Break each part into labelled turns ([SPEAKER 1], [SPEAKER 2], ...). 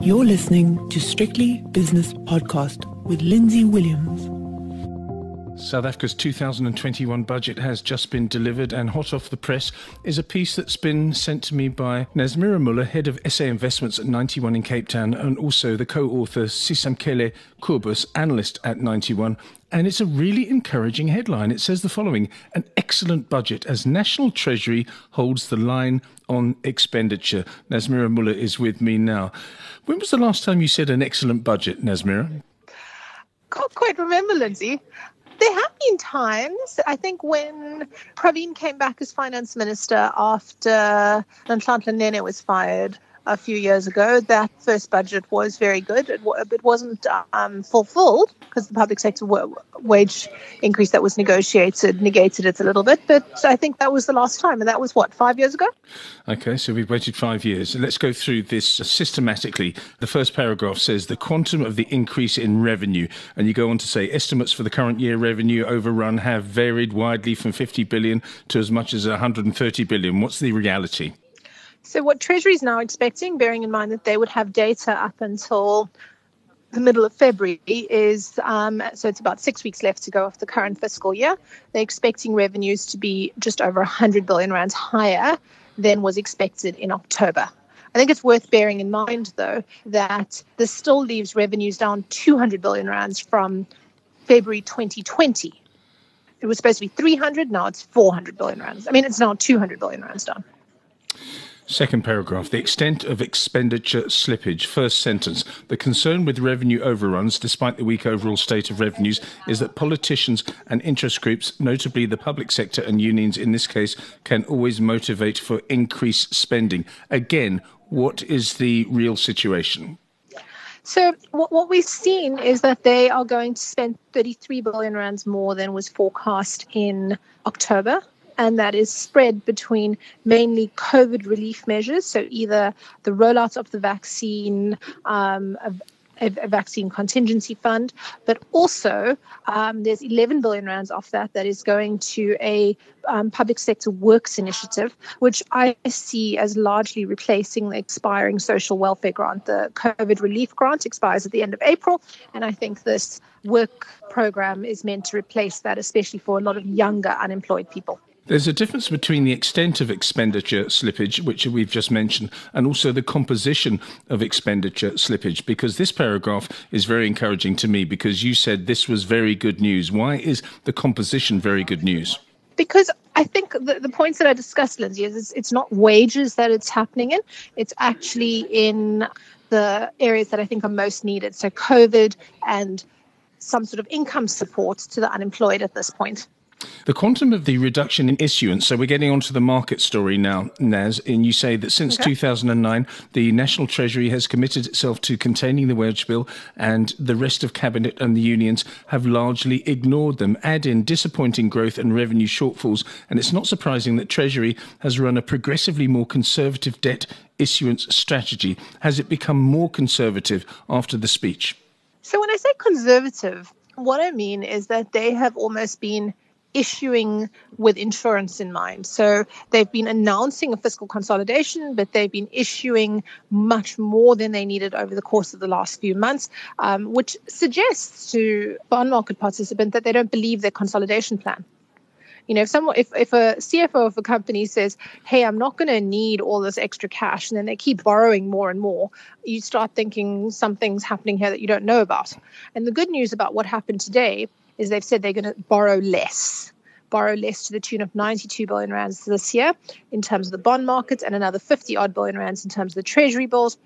[SPEAKER 1] You're listening to Strictly Business Podcast with Lindsay Williams.
[SPEAKER 2] South Africa's 2021 budget has just been delivered, and hot off the press is a piece that's been sent to me by Nazmeera Moola, head of SA Investments at 91 in Cape Town, and also the co author Sisamkele Kobus, analyst at 91. And it's a really encouraging headline. It says the following An excellent budget as National Treasury holds the line on expenditure. Nazmeera Moola is with me now. When was the last time you said an excellent budget, Nazmeera?
[SPEAKER 3] Can't quite remember, Lindsay. There have been times, I think, when Pravin came back as finance minister after Nhlanhla Nene was fired a few years ago. That first budget was very good. It, it wasn't um, fulfilled because the public sector wage increase that was negotiated negated it a little bit. But I think that was the last time, and that was what five years ago.
[SPEAKER 2] Okay, so we've waited five years. Let's go through this systematically. The first paragraph says the quantum of the increase in revenue, and you go on to say estimates for the current year revenue overrun have varied widely from 50 billion to as much as 130 billion. What's the reality?
[SPEAKER 3] So, what Treasury is now expecting, bearing in mind that they would have data up until the middle of February, is um, so it's about six weeks left to go of the current fiscal year. They're expecting revenues to be just over 100 billion rands higher than was expected in October. I think it's worth bearing in mind, though, that this still leaves revenues down 200 billion rands from February 2020. It was supposed to be 300, now it's 400 billion rands. I mean, it's now 200 billion rands down.
[SPEAKER 2] Second paragraph, the extent of expenditure slippage. First sentence, the concern with revenue overruns, despite the weak overall state of revenues, is that politicians and interest groups, notably the public sector and unions in this case, can always motivate for increased spending. Again, what is the real situation?
[SPEAKER 3] So what, we've seen is that they are going to spend 33 billion rands more than was forecast in October and that is spread between mainly COVID relief measures, so either the rollout of the vaccine, um, a, vaccine contingency fund, but also um, there's 11 billion rands off that that is going to a um, public sector works initiative, which I see as largely replacing the expiring social welfare grant. The COVID relief grant expires at the end of April, and I think this work program is meant to replace that, especially for a lot of younger unemployed people.
[SPEAKER 2] There's a difference between the extent of expenditure slippage, which we've just mentioned, and also the composition of expenditure slippage, because this paragraph is very encouraging to me because you said this was very good news. Why is the composition very good news?
[SPEAKER 3] Because I think the, the points that I discussed, Lindsay, is it's, it's not wages that it's happening in, it's actually in the areas that I think are most needed. So, COVID and some sort of income support to the unemployed at this point.
[SPEAKER 2] The quantum of the reduction in issuance, so we're getting onto the market story now, Naz, and you say that since okay. 2009, the National Treasury has committed itself to containing the wage bill, and the rest of Cabinet and the unions have largely ignored them. Add in disappointing growth and revenue shortfalls, and it's not surprising that Treasury has run a progressively more conservative debt issuance strategy. Has it become more conservative after the speech?
[SPEAKER 3] So, when I say conservative, what I mean is that they have almost been issuing with insurance in mind. So they've been announcing a fiscal consolidation, but they've been issuing much more than they needed over the course of the last few months, um, which suggests to bond market participants that they don't believe their consolidation plan. You know, if someone, if, if a CFO of a company says, "Hey, I'm not going to need all this extra cash," and then they keep borrowing more and more, you start thinking something's happening here that you don't know about. And the good news about what happened today is they've said they're going to borrow less borrow less to the tune of 92 billion rands this year in terms of the bond markets and another 50 odd billion rands in terms of the treasury bills.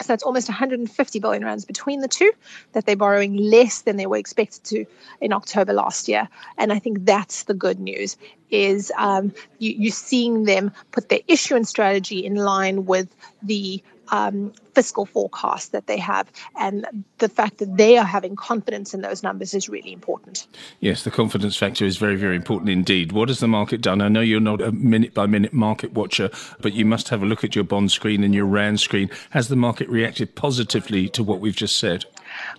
[SPEAKER 3] So that's almost 150 billion rands between the two that they're borrowing less than they were expected to in October last year. And I think that's the good news is um, you, you're seeing them put their issuance strategy in line with the um, fiscal forecast that they have. And the fact that they are having confidence in those numbers is really important.
[SPEAKER 2] Yes, the confidence factor is very, very important indeed. What has the market done? I know you're not a minute by minute market watcher, but you must have a look at your bond screen and your RAND screen. Has the market reacted positively to what we've just said?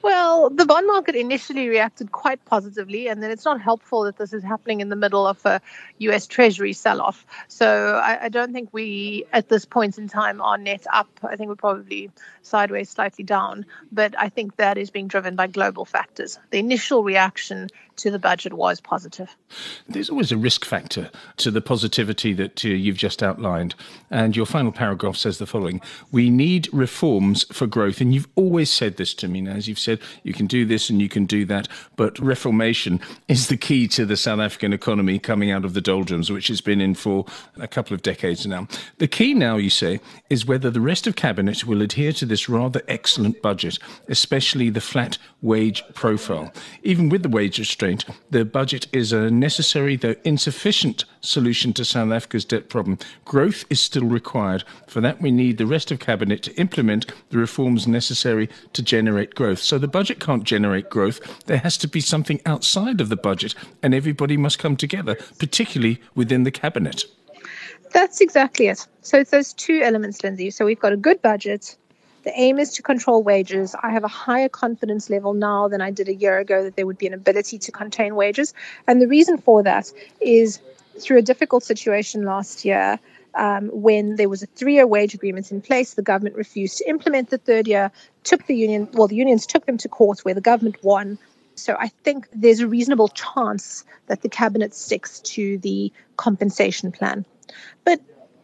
[SPEAKER 3] Well, the bond market initially reacted quite positively, and then it's not helpful that this is happening in the middle of a US Treasury sell off. So I, I, don't think we, at this point in time, are net up. I think we're probably sideways, slightly down. But I think that is being driven by global factors. The initial reaction to the budget was positive.
[SPEAKER 2] There's always a risk factor to the positivity that uh, you've just outlined. And your final paragraph says the following We need reforms for growth. And you've always said this to me, now, as you've said, you can do this and you can do that. But reformation is the key to the South African economy coming out of the doldrums, which it's been in for a couple of decades now. The key now, you say, is whether the rest of Cabinet will adhere to this rather excellent budget, especially the flat wage profile. Even with the wage restraint, the budget is a necessary, though insufficient, solution to South Africa's debt problem. Growth is still required. For that, we need the rest of Cabinet to implement the reforms necessary to generate growth. So the budget can't generate growth. There has to be something outside of the budget, and everybody must come together, particularly within the Cabinet.
[SPEAKER 3] That's exactly it. So it's those two elements, Lindsay. So we've got a good budget the aim is to control wages. I have a higher confidence level now than I did a year ago that there would be an ability to contain wages. And the reason for that is through a difficult situation last year. Um, when there was a three-year wage agreement in place, the government refused to implement the third year. Took the union, well, the unions took them to court, where the government won. So I think there's a reasonable chance that the cabinet sticks to the compensation plan. But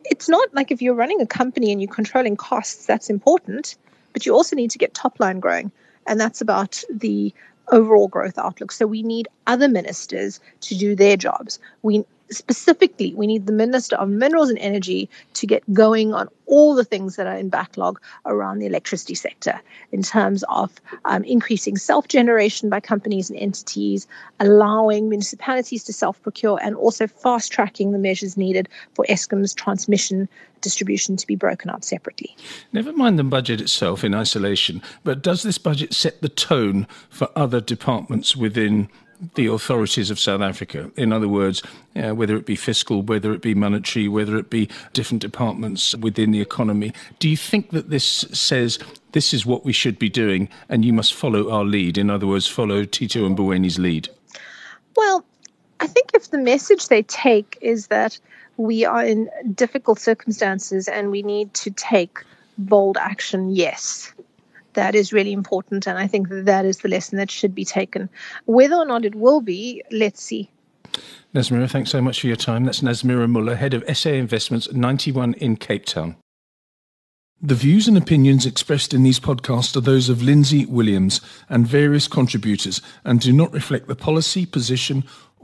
[SPEAKER 3] it's not like if you're running a company and you're controlling costs, that's important, but you also need to get top line growing. And that's about the overall growth outlook. So we need other ministers to do their jobs. We specifically, we need the Minister of Minerals and Energy to get going on all the things that are in backlog around the electricity sector in terms of um, increasing self generation by companies and entities, allowing municipalities to self procure, and also fast tracking the measures needed for Eskom's transmission distribution to be broken out separately.
[SPEAKER 2] Never mind the budget itself in isolation, but does this budget set the tone for other departments within the authorities of South Africa. In other words, uh, whether it be fiscal, whether it be monetary, whether it be different departments within the economy. Do you think that this says this is what we should be doing and you must follow our lead? In other words, follow Tito and Mboweni's lead?
[SPEAKER 3] Well, I think if the message they take is that we are in difficult circumstances and we need to take bold action, yes that is really important. And I think that, that is the lesson that should be taken. Whether or not it will be, let's see.
[SPEAKER 2] Nazmeera, thanks so much for your time. That's Nazmeera Moola, head of SA Investments 91 in Cape Town. The views and opinions expressed in these podcasts are those of Lindsay Williams and various contributors and do not reflect the policy, position,